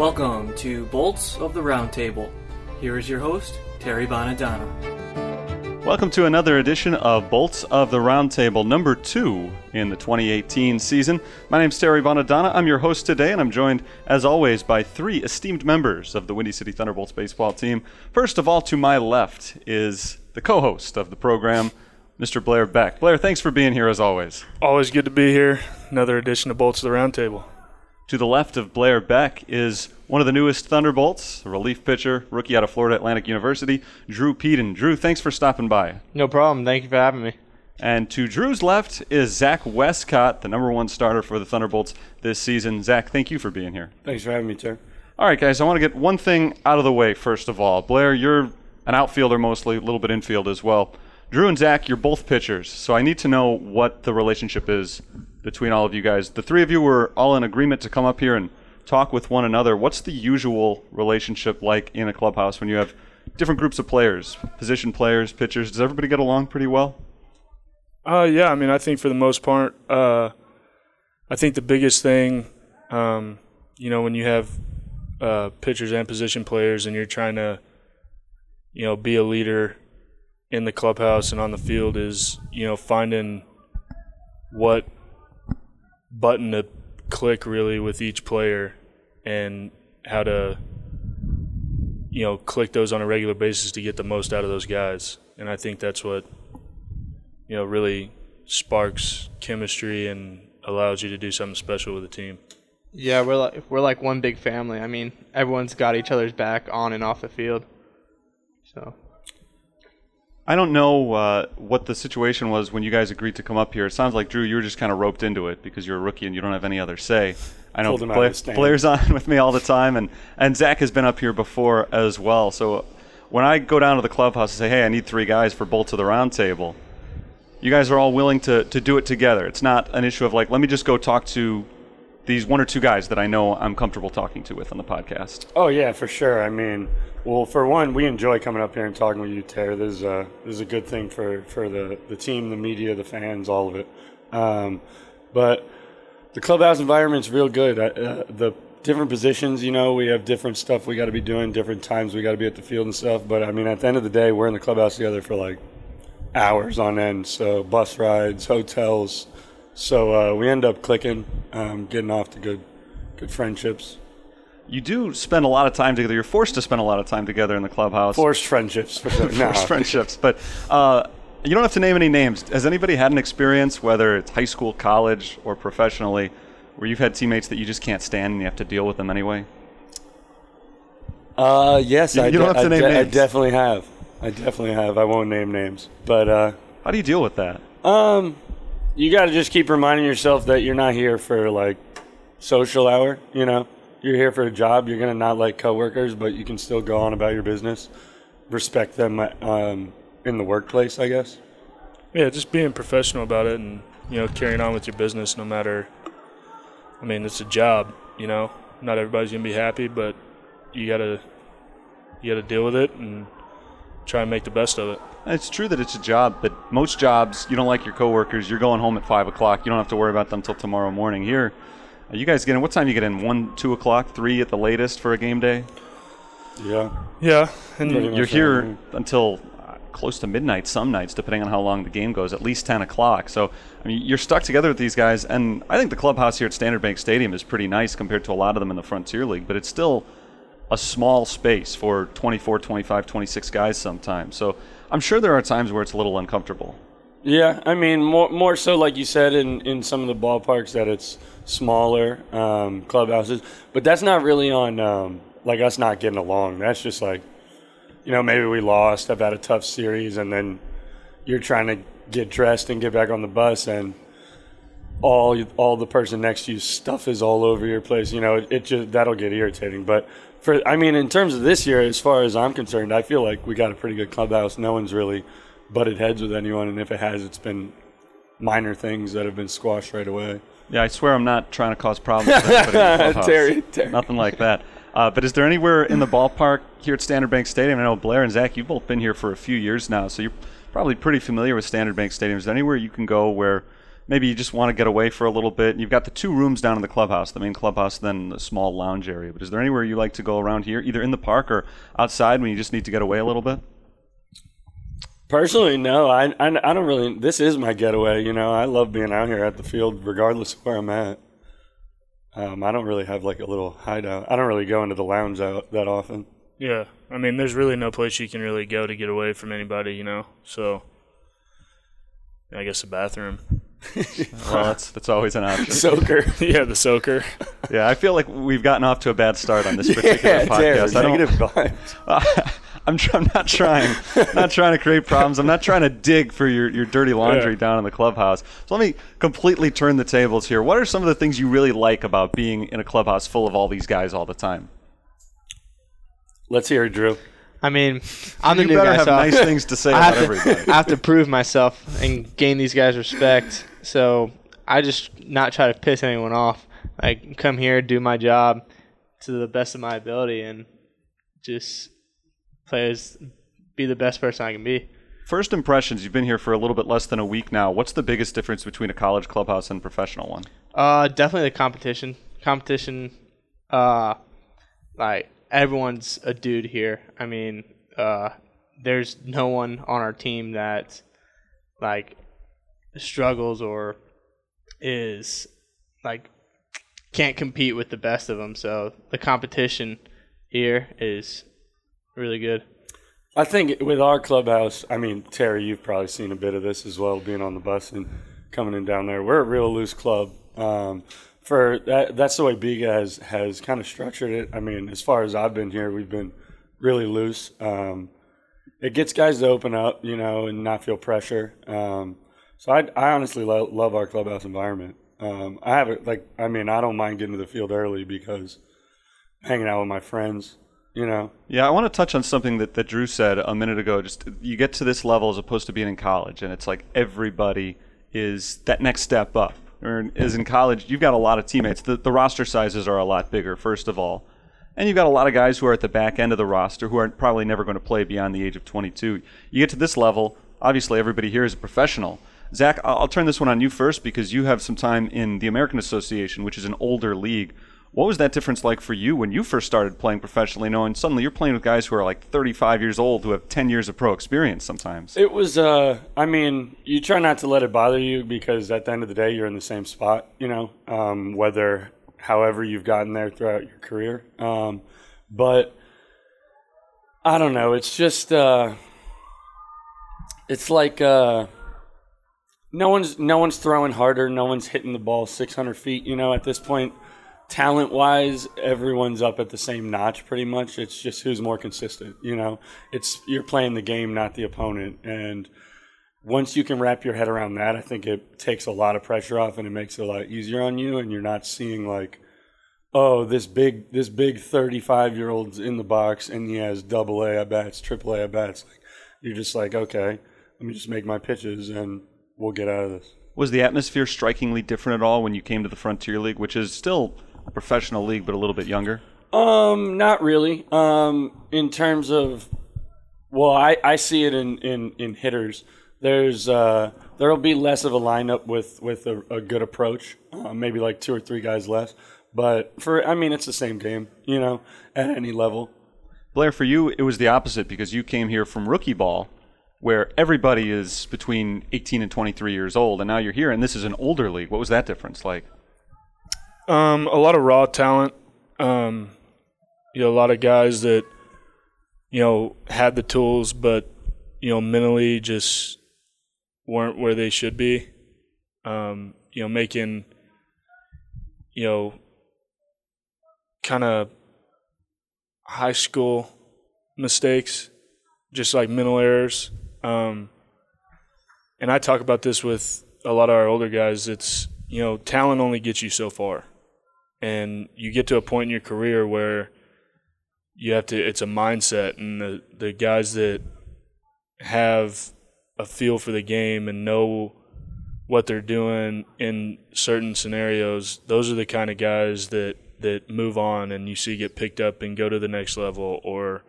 Welcome to Bolts of the Roundtable. Here is your host, Terry Bonadonna. Welcome to another edition of Bolts of the Roundtable, number two in the 2018 season. My name's Terry Bonadonna. I'm your host today, and I'm joined, as always, by three esteemed members of the Windy City Thunderbolts baseball team. First of all, to my left is the co host of the program, Mr. Blair Beck. Blair, thanks for being here as always. Always good to be here. Another edition of Bolts of the Roundtable. To the left of Blair Beck is one of the newest Thunderbolts, a relief pitcher, rookie out of Florida Atlantic University, Drew Peden. Drew, thanks for stopping by. No problem. Thank you for having me. And to Drew's left is Zach Westcott, the number one starter for the Thunderbolts this season. Zach, thank you for being here. Thanks for having me, Terry. All right, guys, I want to get one thing out of the way first of all. Blair, you're an outfielder mostly, a little bit infield as well. Drew and Zach, you're both pitchers, so I need to know what the relationship is between all of you guys. The three of you were all in agreement to come up here and talk with one another. What's the usual relationship like in a clubhouse when you have different groups of players, position players, pitchers? Does everybody get along pretty well? Uh, yeah, I mean, I think for the most part, uh, I think the biggest thing, um, you know, when you have uh, pitchers and position players and you're trying to, you know, be a leader in the clubhouse and on the field is, you know, finding what button to click really with each player and how to you know click those on a regular basis to get the most out of those guys and i think that's what you know really sparks chemistry and allows you to do something special with the team Yeah, we're like we're like one big family. I mean, everyone's got each other's back on and off the field. So I don't know uh, what the situation was when you guys agreed to come up here. It sounds like Drew, you were just kind of roped into it because you're a rookie and you don't have any other say. I know Pulled him Blair, of the stand. Blair's on with me all the time, and, and Zach has been up here before as well. So when I go down to the clubhouse and say, "Hey, I need three guys for Bolt to the Round Table," you guys are all willing to to do it together. It's not an issue of like, let me just go talk to these one or two guys that I know I'm comfortable talking to with on the podcast. Oh yeah, for sure. I mean, well, for one, we enjoy coming up here and talking with you, Terry. This is a this is a good thing for for the the team, the media, the fans, all of it. Um, but the clubhouse environment's real good. Uh, the different positions, you know, we have different stuff we got to be doing, different times we got to be at the field and stuff. But I mean, at the end of the day, we're in the clubhouse together for like hours on end. So bus rides, hotels. So uh, we end up clicking, um, getting off to good good friendships. You do spend a lot of time together. You're forced to spend a lot of time together in the clubhouse. Forced friendships for sure. Forced friendships. But uh, you don't have to name any names. Has anybody had an experience, whether it's high school, college, or professionally, where you've had teammates that you just can't stand and you have to deal with them anyway? Uh, yes, You- I, you don't de- have to I, name de- I definitely have. I definitely have. I won't name names, but uh, How do you deal with that? um, you got to just keep reminding yourself that you're not here for like social hour. You know, you're here for a job. You're gonna not like coworkers, but you can still go on about your business. Respect them um, in the workplace, I guess. yeah just being professional about it and you know carrying on with your business no matter i mean it's a job you know not everybody's gonna be happy but you gotta you gotta deal with it and try and make the best of it It's true that it's a job, but most jobs, you don't like your coworkers. You're going home at five o'clock. You don't have to worry about them until tomorrow morning. Here, you guys get in. What time you get in? One, two o'clock, three at the latest for a game day. Yeah. yeah and Pretty You're much here that, until uh, close to midnight some nights, depending on how long the game goes. At least ten o'clock. So I mean, you're stuck together with these guys, and I think the clubhouse here at Standard Bank Stadium is pretty nice compared to a lot of them in the Frontier League. But it's still a small space for 24, 25, 26 guys sometimes. So I'm sure there are times where it's a little uncomfortable. Yeah, I mean more more so like you said in, in some of the ballparks that it's smaller um, clubhouses, but that's not really on um, like us not getting along. That's just like you know maybe we lost, I've had a tough series, and then you're trying to get dressed and get back on the bus, and all all the person next to you stuff is all over your place. You know it, it just that'll get irritating. But for I mean in terms of this year, as far as I'm concerned, I feel like we got a pretty good clubhouse. No one's really butted heads with anyone, and if it has, it's been minor things that have been squashed right away. Yeah, I swear I'm not trying to cause problems. With anybody in the clubhouse. Terry, Terry. Nothing like that. Uh, but is there anywhere in the ballpark here at Standard Bank Stadium? I know Blair and Zach, you've both been here for a few years now, so you're probably pretty familiar with Standard Bank Stadium. Is there anywhere you can go where maybe you just want to get away for a little bit. You've got the two rooms down in the clubhouse, the main clubhouse, then the small lounge area. But is there anywhere you like to go around here, either in the park or outside when you just need to get away a little bit? Personally, no. I, I, I don't really. This is my getaway. You know, I love being out here at the field, regardless of where I'm at. Um, I don't really have like a little hideout. I don't really go into the lounge out that often. Yeah, I mean, there's really no place you can really go to get away from anybody, you know. So, I guess the bathroom. Well, that's that's always an option. Soaker. yeah, the soaker. yeah, I feel like we've gotten off to a bad start on this particular yeah, podcast. I don't, negative vibes. I'm, tr- I'm not trying, not trying to create problems. I'm not trying to dig for your, your dirty laundry Yeah. down in the clubhouse. So let me completely turn the tables here. What are some of the things you really like about being in a clubhouse full of all these guys all the time? Let's hear it, Drew. I mean, I'm the you new better guy, have so nice things to say I about have to, everybody. I have to prove myself and gain these guys' respect. So I just not try to piss anyone off. I come here, do my job to the best of my ability, and just play as be the best person I can be. First impressions. You've been here for a little bit less than a week now. What's the biggest difference between a college clubhouse and a professional one? Uh, definitely the competition. Competition, uh, like everyone's a dude here. I mean, uh, there's no one on our team that like struggles or is like can't compete with the best of them. So the competition here is really good. I think with our clubhouse, I mean, Terry, you've probably seen a bit of this as well, being on the bus and coming in down there. We're a real loose club. Um, for that, that's the way Biga has has kind of structured it. I mean, as far as I've been here, we've been really loose. Um, it gets guys to open up, you know, and not feel pressure. Um, so I, I honestly lo- love our clubhouse environment. Um, I have it like, I mean, I don't mind getting to the field early because hanging out with my friends, you know. Yeah, I want to touch on something that, that Drew said a minute ago. Just you get to this level as opposed to being in college, and it's like everybody is that next step up. Or is in college, you've got a lot of teammates. The, the roster sizes are a lot bigger, first of all. And you've got a lot of guys who are at the back end of the roster who are probably never going to play beyond the age of 22. You get to this level, obviously everybody here is a professional. Zach, I'll turn this one on you first because you have some time in the American Association, which is an older league. What was that difference like for you when you first started playing professionally, knowing suddenly you're playing with guys who are like 35 years old who have 10 years of pro experience sometimes? It was, uh, I mean, you try not to let it bother you because at the end of the day, you're in the same spot, you know, um, whether, however, you've gotten there throughout your career. Um, but I don't know. It's just, uh, it's like, uh, no one's, no one's throwing harder. No one's hitting the ball 600 feet, you know, at this point. Talent wise, everyone's up at the same notch pretty much. It's just who's more consistent, you know. It's you're playing the game, not the opponent. And once you can wrap your head around that, I think it takes a lot of pressure off and it makes it a lot easier on you. And you're not seeing like, oh, this big this big 35 year old's in the box and he has double A at bats, triple A at bats. Like, you're just like, okay, let me just make my pitches and we'll get out of this. Was the atmosphere strikingly different at all when you came to the Frontier League, which is still a professional league but a little bit younger? Um, not really. Um, in terms of, well, I, I see it in, in, in hitters. There's uh, there'll be less of a lineup with with a, a good approach. Uh, maybe like two or three guys less. But for I mean, it's the same game, you know, at any level. Blair, for you, it was the opposite because you came here from rookie ball, where everybody is between 18 and 23 years old, and now you're here, and this is an older league. What was that difference like? Um, a lot of raw talent. Um, you know, a lot of guys that you know had the tools, but you know, mentally just weren't where they should be. Um, you know, making you know kind of high school mistakes, just like mental errors. Um, and I talk about this with a lot of our older guys. It's you know, talent only gets you so far and you get to a point in your career where you have to it's a mindset and the the guys that have a feel for the game and know what they're doing in certain scenarios those are the kind of guys that that move on and you see get picked up and go to the next level or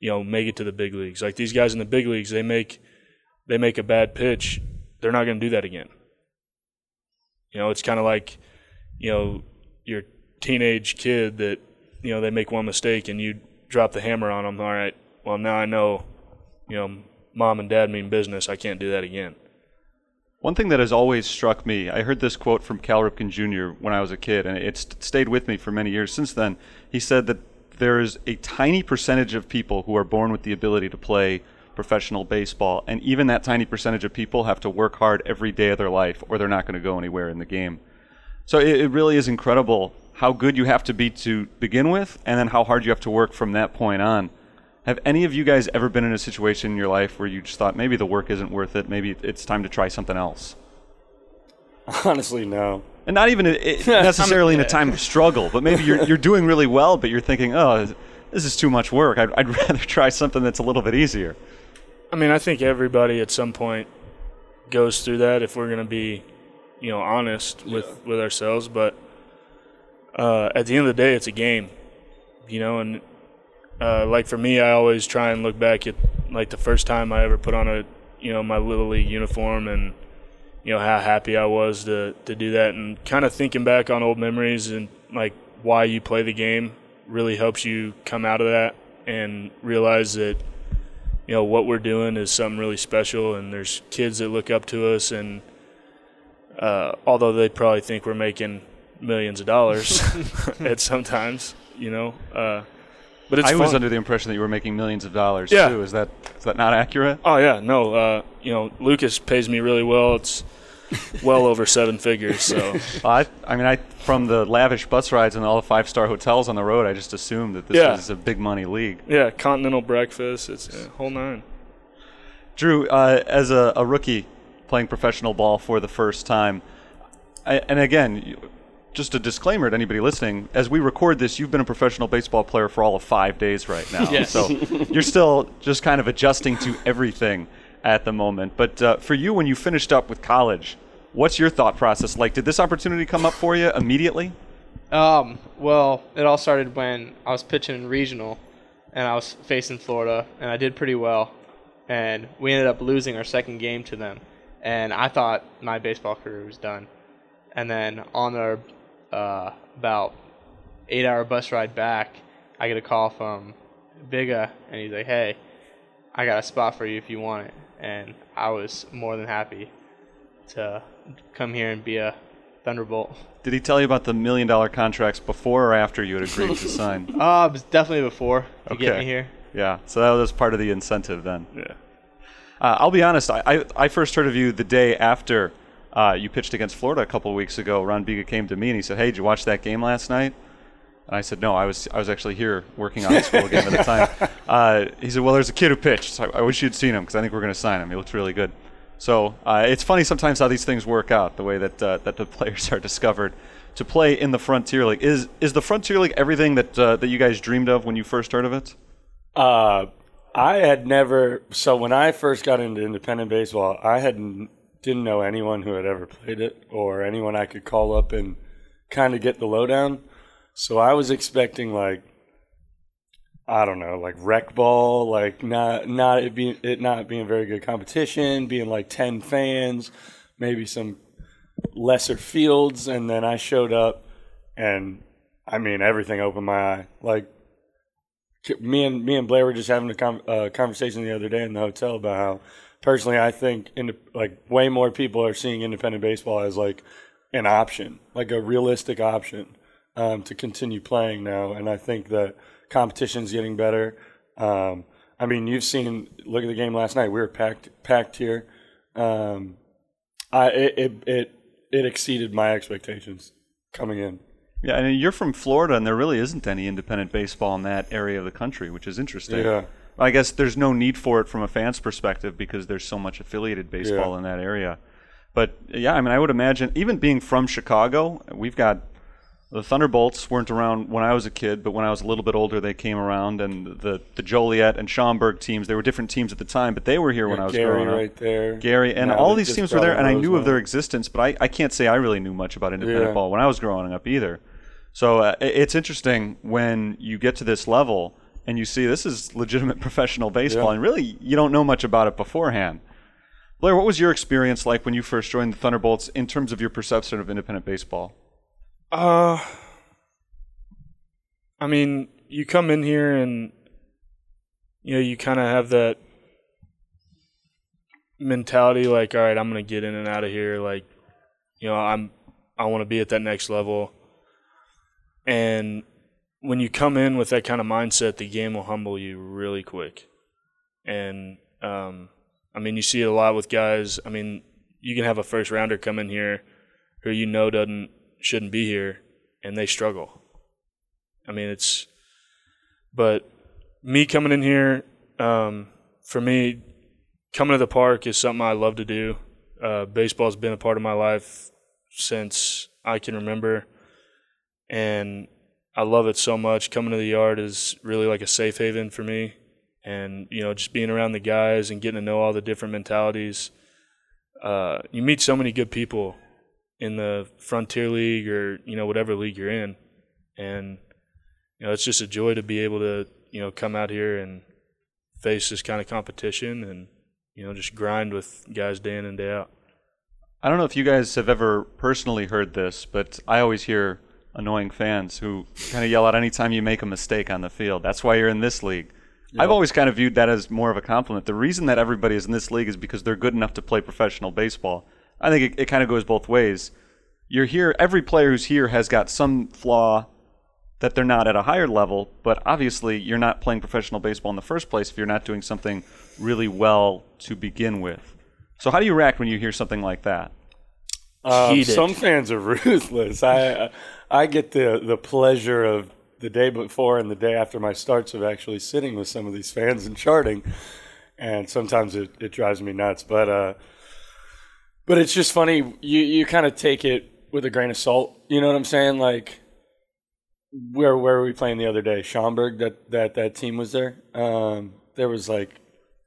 you know make it to the big leagues like these guys in the big leagues they make they make a bad pitch they're not going to do that again You know, it's kind of like, you know, your teenage kid that, you know, they make one mistake and you drop the hammer on them. All right, well, now I know, you know, mom and dad mean business. I can't do that again. One thing that has always struck me, I heard this quote from Cal Ripken Jr. when I was a kid, and it's stayed with me for many years since then. He said that there is a tiny percentage of people who are born with the ability to play professional baseball, and even that tiny percentage of people have to work hard every day of their life, or they're not going to go anywhere in the game. So it, it really is incredible how good you have to be to begin with, and then how hard you have to work from that point on. Have any of you guys ever been in a situation in your life where you just thought maybe the work isn't worth it, maybe it's time to try something else? Honestly, no. And not even it, necessarily in a time of struggle, but maybe you're, you're doing really well, but you're thinking, oh, this is too much work. I'd, I'd rather try something that's a little bit easier. I mean, I think everybody at some point goes through that if we're going to be, you know, honest with, with ourselves. But uh, at the end of the day, it's a game, you know, and uh, like for me, I always try and look back at like the first time I ever put on a, you know, my little league uniform and, you know, how happy I was to, to do that and kind of thinking back on old memories and like why you play the game really helps you come out of that and realize that, you know, what we're doing is something really special and there's kids that look up to us and, uh, although they probably think we're making millions of dollars at sometimes, you know, uh, but it's I was under the impression that you were making millions of dollars Yeah. too. Is that is that not accurate? Oh yeah, no. Uh, you know, Lucas pays me really well. It's well over seven figures. So I, I mean, I from the lavish bus rides and all the five star hotels on the road, I just assumed that this Yeah. was a big money league. yeah, continental breakfast. It's a whole nine. Drew, uh, as a, a rookie playing professional ball for the first time, I, and again, just a disclaimer to anybody listening: as we record this, you've been a professional baseball player for all of five days right now, Yes. so you're still just kind of adjusting to everything at the moment. But uh, for you, when you finished up with college, what's your thought process like? Did this opportunity come up for you immediately? Um, well, it all started when I was pitching in regional, and I was facing Florida, and I did pretty well, and we ended up losing our second game to them, and I thought my baseball career was done, and then on our uh, about eight-hour bus ride back, I get a call from Biga, and he's like, "Hey, I got a spot for you if you want it," and I was more than happy to come here and be a Thunderbolt. Did he tell you about the million dollar contracts before or after you had agreed to sign? Uh, it was definitely before to get me here. Yeah, so that was part of the incentive then. Yeah. Uh, I'll be honest. I, I, I first heard of you the day after uh, you pitched against Florida a couple of weeks ago. Ron Biga came to me and he said, "Hey, did you watch that game last night?" And I said, "No, I was I was actually here working on the school game at the time." Uh, he said, "Well, there's a kid who pitched. So I, I wish you'd seen him because I think we're going to sign him. He looks really good." So uh, it's funny sometimes how these things work out. The way that uh, that the players are discovered to play in the Frontier League is is the Frontier League everything that uh, that you guys dreamed of when you first heard of it? Uh, I had never. So when I first got into independent baseball, I had didn't know anyone who had ever played it or anyone I could call up and kind of get the lowdown. So I was expecting like I don't know, like rec ball, like not not it being it not being very good competition, being like ten fans, maybe some lesser fields, and then I showed up, and I mean everything opened my eye. Like me and me and Blair were just having a uh, conversation the other day in the hotel about how personally I think in like way more people are seeing independent baseball as like an option, like a realistic option um, to continue playing now, and I think that competition's getting better. Um, I mean, you've seen look at the game last night. We were packed packed here. Um, I it, it it it exceeded my expectations coming in. Yeah, and you're from Florida, and there really isn't any independent baseball in that area of the country, which is interesting. Yeah. I guess there's no need for it from a fan's perspective because there's so much affiliated baseball Yeah. in that area. But yeah, I mean, I would imagine even being from Chicago, we've got the Thunderbolts weren't around when I was a kid, but when I was a little bit older, they came around, and the the Joliet and Schaumburg teams. They were different teams at the time, but they were here when I was Gary growing up. right there. Gary, and Now all these teams were there, and I knew of their existence, but I, I can't say I really knew much about independent Yeah. ball when I was growing up either. So uh, it's interesting when you get to this level and you see this is legitimate professional baseball, Yeah. and really you don't know much about it beforehand. Blair, what was your experience like when you first joined the Thunderbolts in terms of your perception of independent baseball? Uh, I mean, you come in here and you know you kind of have that mentality, like, all right, I'm gonna get in and out of here. Like, you know, I'm I want to be at that next level. And when you come in with that kind of mindset, the game will humble you really quick. And um, I mean, you see it a lot with guys. I mean, you can have a first rounder come in here who you know doesn't shouldn't be here, and they struggle. I mean, it's. But me coming in here, um, for me, coming to the park is something I love to do. Uh, baseball's been a part of my life since I can remember, and I love it so much. Coming to the yard is really like a safe haven for me, and you know, just being around the guys and getting to know all the different mentalities. Uh, you meet so many good people in the Frontier League or you know whatever league you're in, and you know it's just a joy to be able to you know come out here and face this kind of competition and you know just grind with guys day in and day out. I don't know if you guys have ever personally heard this, but I always hear annoying fans who kind of yell out anytime you make a mistake on the field. That's why you're in this league. I've always kind of viewed that as more of a compliment. The reason that everybody is in this league is because they're good enough to play professional baseball. I think it, it kind of goes both ways. You're here, every player who's here has got some flaw that they're not at a higher level, but obviously you're not playing professional baseball in the first place if you're not doing something really well to begin with. So how do you react when you hear something like that? Um, some fans are ruthless. I I get the the pleasure of the day before and the day after my starts of actually sitting with some of these fans and charting, and sometimes it, it drives me nuts. But uh, but it's just funny. You you kind of take it with a grain of salt. You know what I'm saying? Like where where were we playing the other day? Schaumburg. That that that team was there. Um, there was like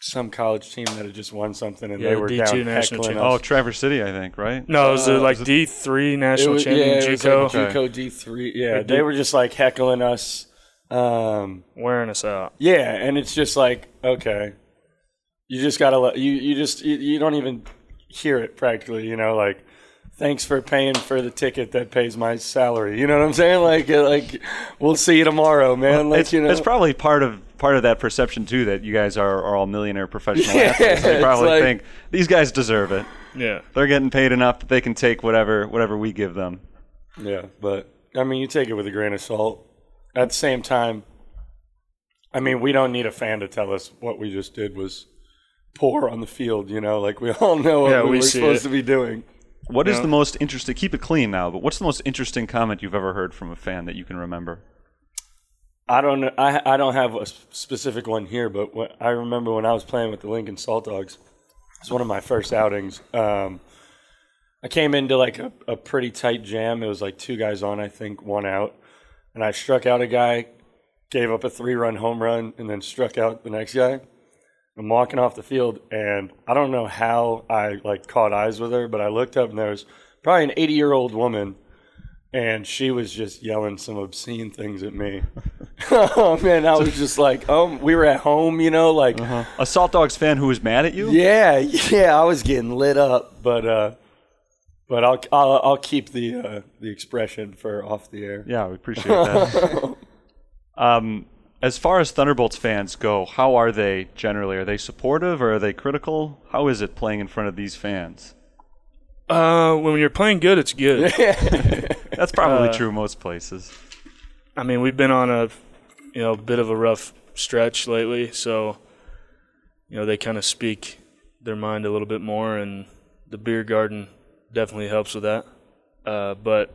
some college team that had just won something and Yeah, they were D2 down national heckling champ. Oh, us. Traverse City, I think, right? No, it was uh, Uh, like D three national was- champion yeah, it was JUCO like JUCO D three. Yeah, Or they D- were just like heckling us. Um, wearing us out. yeah, and it's just like okay, you just gotta let you. You just you, you don't even hear it practically. You know, like thanks for paying for the ticket that pays my salary. You know what I'm saying? Like uh, like we'll see you tomorrow, man. Like it's, you know, it's probably part of part of that perception too that you guys are, are all millionaire professional Yeah, athletes. They probably like- think these guys deserve it. Yeah. They're getting paid enough that they can take whatever whatever we give them. Yeah, but I mean, you take it with a grain of salt. At the same time, I mean, we don't need a fan to tell us what we just did was poor on the field. You know, like we all know what Yeah, we, we were see supposed it. to be doing. What is Yeah. the most interesting? Keep it clean now. But what's the most interesting comment you've ever heard from a fan that you can remember? I don't know. I I don't have a specific one here, but what, I remember when I was playing with the Lincoln Saltdogs. It's one of my first outings. Um, I came into like a, a pretty tight jam. It was like two guys on, I think, one out, and I struck out a guy, gave up a three-run home run, and then struck out the next guy. I'm walking off the field, and I don't know how I like caught eyes with her, but I looked up and there was probably an 80 year old woman, and she was just yelling some obscene things at me. oh man, I was just like, oh, we were at home, you know, like, A Saltdogs fan who was mad at you? yeah, yeah, I was getting lit up, but uh, but I'll I'll, I'll keep the uh, the expression for off the air. Yeah, we appreciate that. um, as far as Thunderbolts fans go, how are they generally? Are they supportive or are they critical? How is it playing in front of these fans? Uh, when you're playing good, it's good. That's probably Uh, true most places. I mean, we've been on a you know bit of a rough stretch lately, so you know they kind of speak their mind a little bit more, and the beer garden definitely helps with that. Uh, but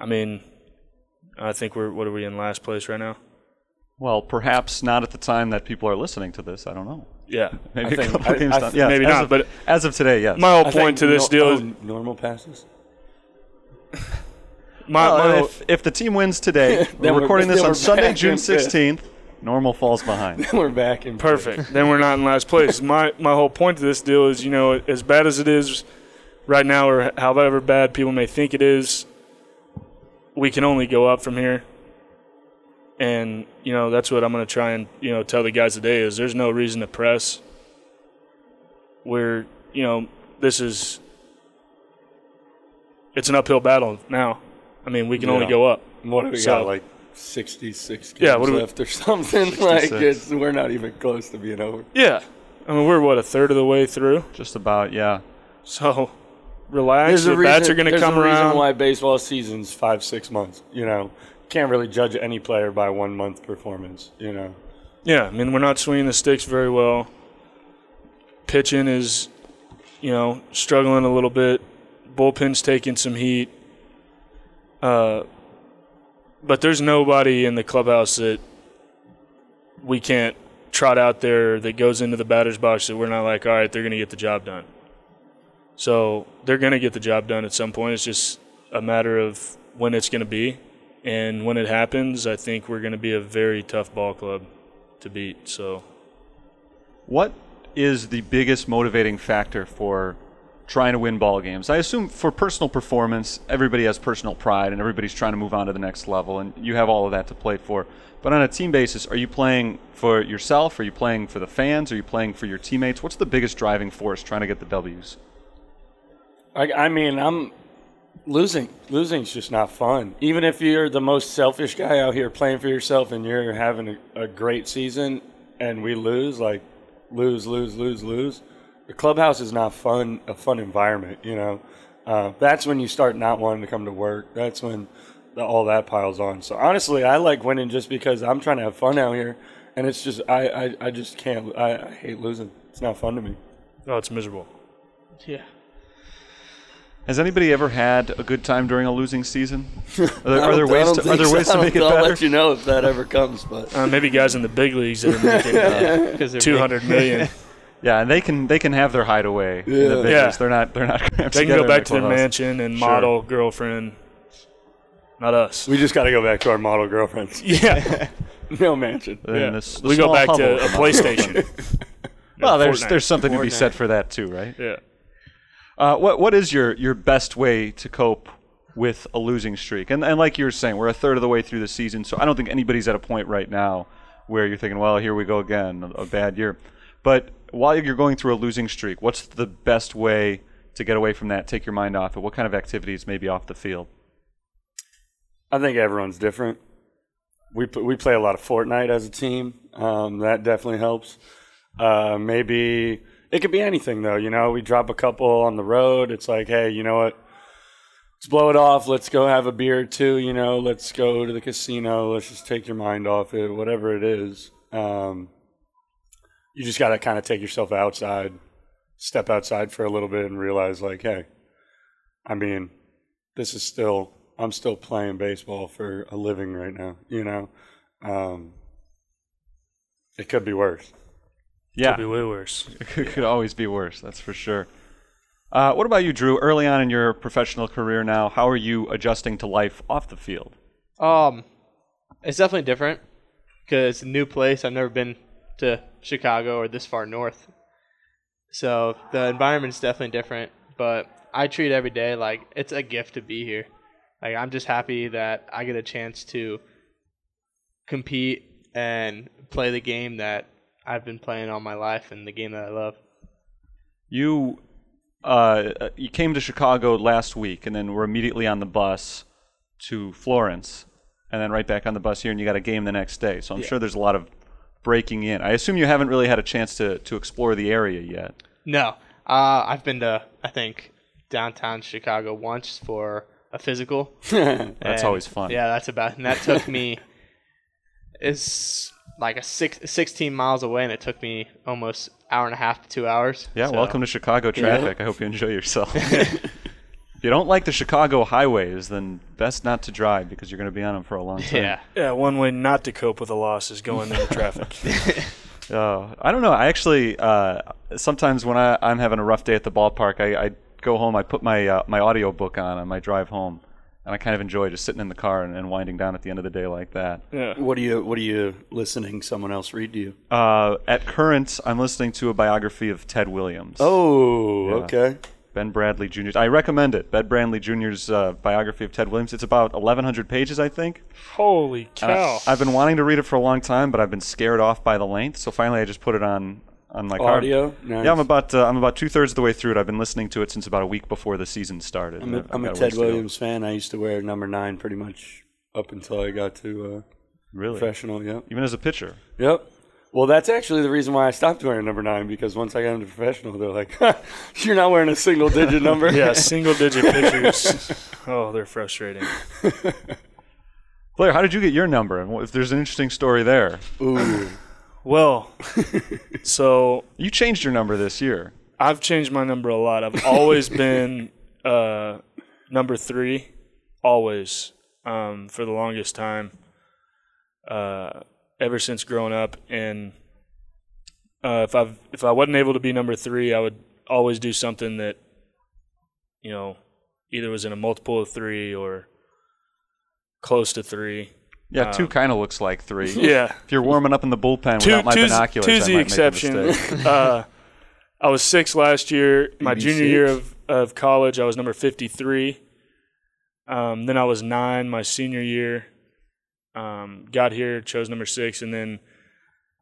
I mean, I think we're what are we in last place right now? Well, perhaps not at the time that people are listening to this. I don't know. Yeah, Maybe I a think- couple I- games I down. th- Yes, maybe as not, of- but- as of today, yes. my whole I point to this no- deal oh, is normal passes. my, Well, my if, if the team wins today, we're we're- recording this on Sunday, June 16th. Normal falls behind. then We're back in Perfect. then we're not in last place. My my whole point to this deal is, you know, as bad as it is right now, or however bad people may think it is, we can only go up from here. And you know that's what I'm going to try and you know tell the guys today is there's no reason to press. we're you know this is it's an uphill battle now. I mean, we can only go up. What do we So- got? Like 66 games Yeah, what do we- or something. like it's, we're not even close to being over. Yeah, I mean we're what a third of the way through. Just about, yeah. So relax. The reason, bats are going to come a reason around. why baseball season's five six months. You know, can't really judge any player by one month performance. You know, Yeah, I mean we're not swinging the sticks very well. Pitching is, you know, struggling a little bit. Bullpen's taking some heat. Uh, but there's nobody in the clubhouse that we can't trot out there that goes into the batter's box that we're not like, all right, they're going to get the job done. So they're going to get the job done at some point. It's just a matter of when it's going to be. And when it happens, I think we're going to be a very tough ball club to beat. So What is the biggest motivating factor for trying to win ball games? I assume for personal performance, everybody has personal pride and everybody's trying to move on to the next level, and you have all of that to play for. But on a team basis, are you playing for yourself? Are you playing for the fans? Are you playing for your teammates? What's the biggest driving force trying to get the W's? I, I mean, I'm losing. Losing's just not fun. Even if you're the most selfish guy out here playing for yourself and you're having a, a great season and we lose, like lose, lose, lose, lose. The clubhouse is not fun. A fun environment, you know. Uh, that's when you start not wanting to come to work. That's when the, all that piles on. So honestly, I like winning just because I'm trying to have fun out here, and it's just I I, I just can't. I, I hate losing. It's not fun to me. oh, it's miserable. Yeah. Has anybody ever had a good time during a losing season? Are there, are there ways to, are think there so. to make it I'll better? let you know if that ever comes, but Uh, maybe guys in the big leagues that are making uh, two hundred million. Yeah, and they can they can have their hideaway in the Yeah. big Yeah. They're not they're not They can go back to their clubhouse. mansion and Sure. model girlfriend. Not us. we just got to go back to our model girlfriends. yeah, no mansion. Yeah. this- the we go back to a PlayStation. Well, there's Fortnite. there's something to be said for that too, right? yeah. Uh, what what is your your best way to cope with a losing streak? And and like you were saying, we're a third of the way through the season, so I don't think anybody's at a point right now where you're thinking, well, here we go again, a, a bad year. But while you're going through a losing streak, what's the best way to get away from that? Take your mind off it. What kind of activities maybe off the field? I think everyone's different. We we play a lot of Fortnite as a team. Um, that definitely helps. Uh, maybe it could be anything though. You know, we drop a couple on the road. It's like, hey, you know what? Let's blow it off. Let's go have a beer too. You know, let's go to the casino. Let's just take your mind off it. Whatever it is. Um, you just got to kind of take yourself outside, step outside for a little bit, and realize, like, hey, I mean, this is still I'm still playing baseball for a living right now. You know, um, it could be worse. Yeah, Could be way worse. It could, could always be worse, that's for sure. Uh, what about you, Drew? Early on in your professional career now, how are you adjusting to life off the field? Um, it's definitely different because it's a new place. I've never been to Chicago or this far north, so the environment's definitely different. But I treat every day like it's a gift to be here. Like I'm just happy that I get a chance to compete and play the game that I've been playing all my life and the game that I love. You uh, you came to Chicago last week, and then were immediately on the bus to Florence, and then right back on the bus here, and you got a game the next day. So I'm Yeah. sure there's a lot of breaking in. I assume you haven't really had a chance to to explore the area yet. No, uh, I've been to I think downtown Chicago once for a physical. That's And, always fun. Yeah, that's about, and that took me. It's like a six, 16 miles away, and it took me almost hour and a half to two hours. Yeah, So, welcome to Chicago traffic. I hope you enjoy yourself. if you don't like the Chicago highways, then best not to drive because you're going to be on them for a long time. Yeah, Yeah, one way not to cope with a loss is going into traffic. Oh, I don't know. I actually uh, sometimes when I, I'm having a rough day at the ballpark, I, I go home. I put my uh, my audio book on on my drive home, and I kind of enjoy just sitting in the car and, and winding down at the end of the day like that. Yeah. What are you What are you listening? Someone else read to you? Uh, at current, I'm listening to a biography of Ted Williams. Oh, Yeah. okay. Ben Bradlee Jr. I recommend it. Ben Bradlee Jr.'s uh, biography of Ted Williams. It's about 1,100 pages, I think. Holy And I- cow! I've been wanting to read it for a long time, but I've been scared off by the length. So finally, I just put it on on my car. Audio. Nice. Yeah, I'm about uh, I'm about two thirds of the way through it. I've been listening to it since about a week before the season started. I'm a, I've I'm a Ted ways to go. Williams fan. I used to wear number nine pretty much up until I got to uh, Really? professional. Yep. Even as a pitcher. Yep. Well, that's actually the reason why I stopped wearing number nine because once I got into professional, they're like, "You're not wearing a single digit number." Yeah, single digit pitchers. Oh, they're frustrating. Blair, how did you get your number? And if there's an interesting story there, Ooh. Well, so you changed your number this year. I've changed my number a lot. I've always been uh, number three, always um, for the longest time. Uh, ever since growing up, and uh, if I if I wasn't able to be number three, I would always do something that you know either was in a multiple of three or close to three. Yeah, two Um, kind of looks like three. Yeah, If you're warming up in the bullpen Two- without my two's- binoculars, two's I the might exception. make a mistake. uh, I was six last year. My Maybe junior year of, of college, I was number 53. Um, then I was nine my senior year. Um, got here, chose number six, and then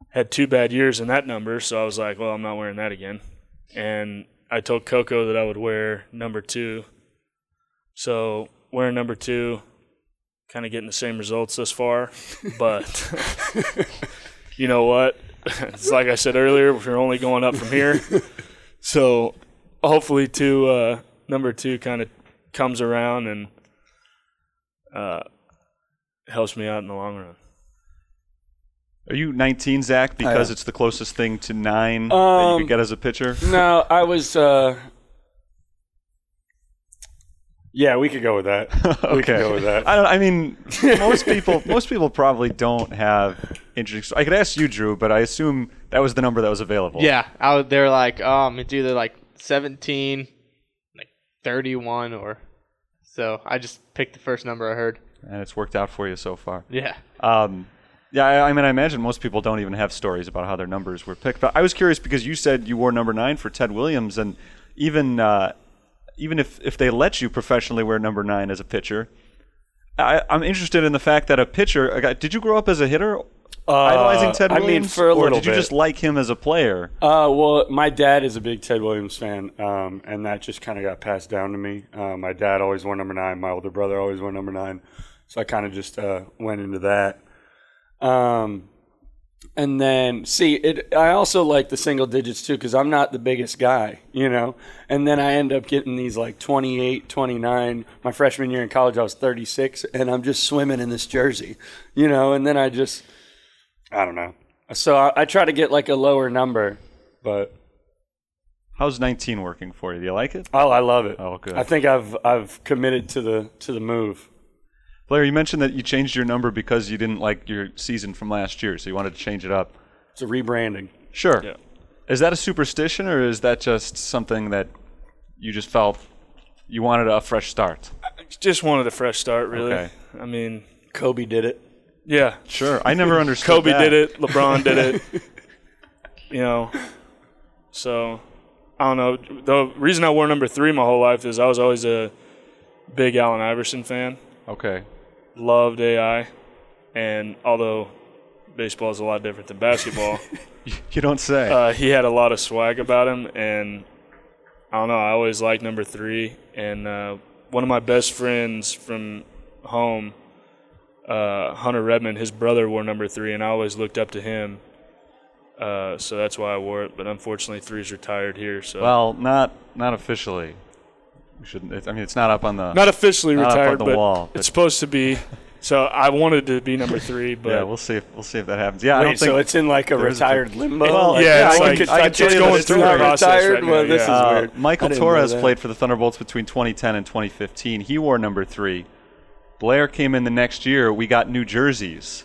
had two bad years in that number. So I was like, well, I'm not wearing that again. And I told Coco that I would wear number two. So wearing number two, kind of getting the same results thus far. But you know what? It's like I said earlier, we're only going up from here. So hopefully, two uh, number two kind of comes around and uh, helps me out in the long run. Are you 19, Zach, because it's the closest thing to nine that you Um, could get as a pitcher? No, I was. Uh, yeah, we could go with that. We could go with that. I don't. I mean, most people, most people probably don't have interesting. I could ask you, Drew, but I assume that was the number that was available. Yeah, I was, they're like, um, it's either like 17, like 31, or so. I just picked the first number I heard. and it's worked out for you so far. Yeah. Um, yeah, I, I mean, I imagine most people don't even have stories about how their numbers were picked. But I was curious because you said you wore number nine for Ted Williams, and even uh, even if if they let you professionally wear number nine as a pitcher, I, I'm interested in the fact that a pitcher. a guy- Did you grow up as a hitter, idolizing Ted Uh, I mean, Williams, for a or little did you bit. just like him as a player? Uh, well, my dad is a big Ted Williams fan, um, and that just kind of got passed down to me. Uh, my dad always wore number nine. My older brother always wore number nine, so I kind of just uh, went into that. Um, and then see it. I also like the single digits too because I'm not the biggest guy, you know. And then I end up getting these like 28, 29. My freshman year in college, I was 36, and I'm just swimming in this jersey, you know. And then I just, I don't know. So I, I try to get like a lower number, but How's 19 working for you? Do you like it? oh, I love it. Oh, good. I think I've I've committed to the to the move. Blair, you mentioned that you changed your number because you didn't like your season from last year, so you wanted to change it up. It's a rebranding. Sure. Yeah. Is that a superstition, or is that just something that you just felt you wanted a fresh start? Just wanted a fresh start, really. Okay. I mean, Kobe did it. yeah, Sure. I never understood. Kobe that. did it. LeBron did it. You know, so I don't know. The reason I wore number three my whole life is I was always a big Allen Iverson fan. Okay. Loved AI, and although baseball is a lot different than basketball, You don't say. uh, he had a lot of swag about him, and I don't know. I always liked number three, and uh, one of my best friends from home, uh, Hunter Redmond, his brother wore number three, and I always looked up to him. Uh, so that's why I wore it. But unfortunately, three's retired here. So well, not not officially. We shouldn't. It, I mean, it's not up on the. not officially Not up on retired, the but wall, but- it's supposed to be. So I wanted to be number three, but yeah, we'll see. If, we'll see if that happens. Yeah, I don't think. so it's in like a there is a- retired limbo. Well, Like, yeah, I it's can- like- I I can can tell tell you you that that it's it's through the process retired. right now, well, this yeah. is Uh, weird. Michael I didn't know Torres played for the Thunderbolts between 2010 and 2015. He wore number three. Blair came in the next year. We got new jerseys,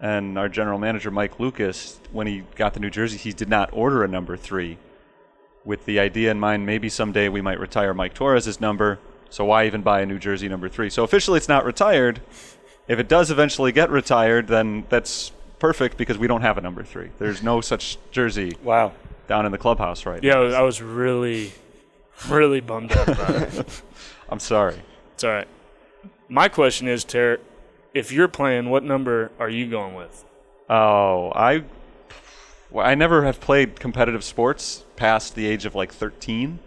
and our general manager Mike Lucas, when he got the new jersey, he did not order a number three, with the idea in mind maybe someday we might retire Mike Torres' number. So why even buy a new jersey number three? So officially, it's not retired. If it does eventually get retired, then that's perfect because we don't have a number three. There's no such jersey Wow. down in the clubhouse right yeah, now. I was, I was really, really bummed out about it. I'm sorry. It's all right. My question is, Ter, if you're playing, what number are you going with? Oh, I Well, I never have played competitive sports past the age of like 13.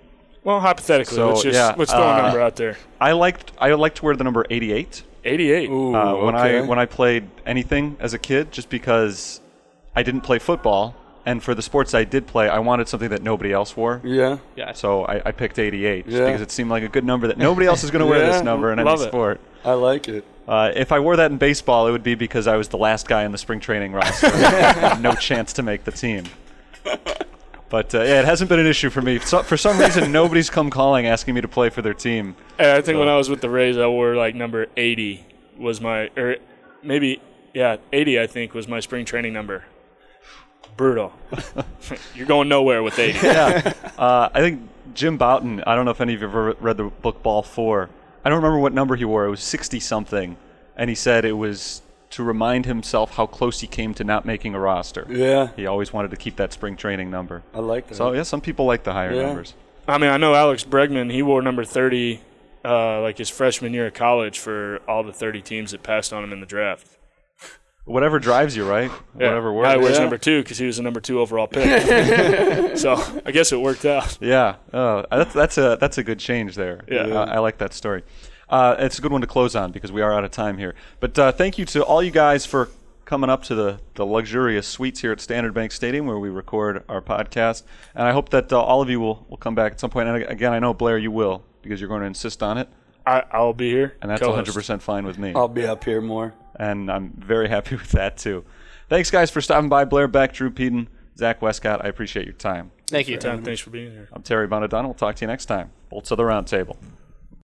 Well, hypothetically, So, let's just yeah, let's throw uh, a number out there. I liked I liked to wear the number 88 88. Ooh, uh, when I when I played anything as a kid, just because I didn't play football, and for the sports I did play, I wanted something that nobody else wore. yeah. Yeah. So I, I picked 88 just Yeah. because it seemed like a good number that nobody else is going to wear Yeah, this number in any love it. sport. I like it. Uh, if I wore that in baseball, it would be because I was the last guy in the spring training roster. No chance to make the team. But uh, yeah, it hasn't been an issue for me. So, for some reason, nobody's come calling asking me to play for their team. And I think when I was with the Rays, I wore like number 80 was my, or maybe, yeah, 80 I think was my spring training number. Brutal. You're going nowhere with 80. yeah. Uh, I think Jim Bouton, I don't know if any of you have ever read the book Ball 4. I don't remember what number he wore. It was 60 something. And he said it was to remind himself how close he came to not making a roster. Yeah. He always wanted to keep that spring training number. I like that. So, yeah, some people like the higher Yeah. numbers. I mean, I know Alex Bregman, he wore number 30 uh, like his freshman year of college for all the 30 teams that passed on him in the draft. Whatever drives you, right? Yeah. Whatever I works. wears Yeah. number two because he was the number two overall pick. so I guess it worked out. Yeah, oh, that's that's a that's a good change there. Yeah. Uh, I like that story. Uh, it's a good one to close on because we are out of time here. But uh, thank you to all you guys for coming up to the, the luxurious suites here at Standard Bank Stadium where we record our podcast. And I hope that uh, all of you will, will come back at some point. And again, I know Blair, you will because you're going to insist on it, I, I'll be here. and that's co-host. 100% fine with me. I'll be up here more. And I'm very happy with that too. Thanks, guys, for stopping by. Blair Beck, Drew Peden, Zach Westcott. I appreciate your time. Thank you. Tom, thanks for being here. I'm Terry Bonadonna. We'll talk to you next time. Bolts of the Round Table.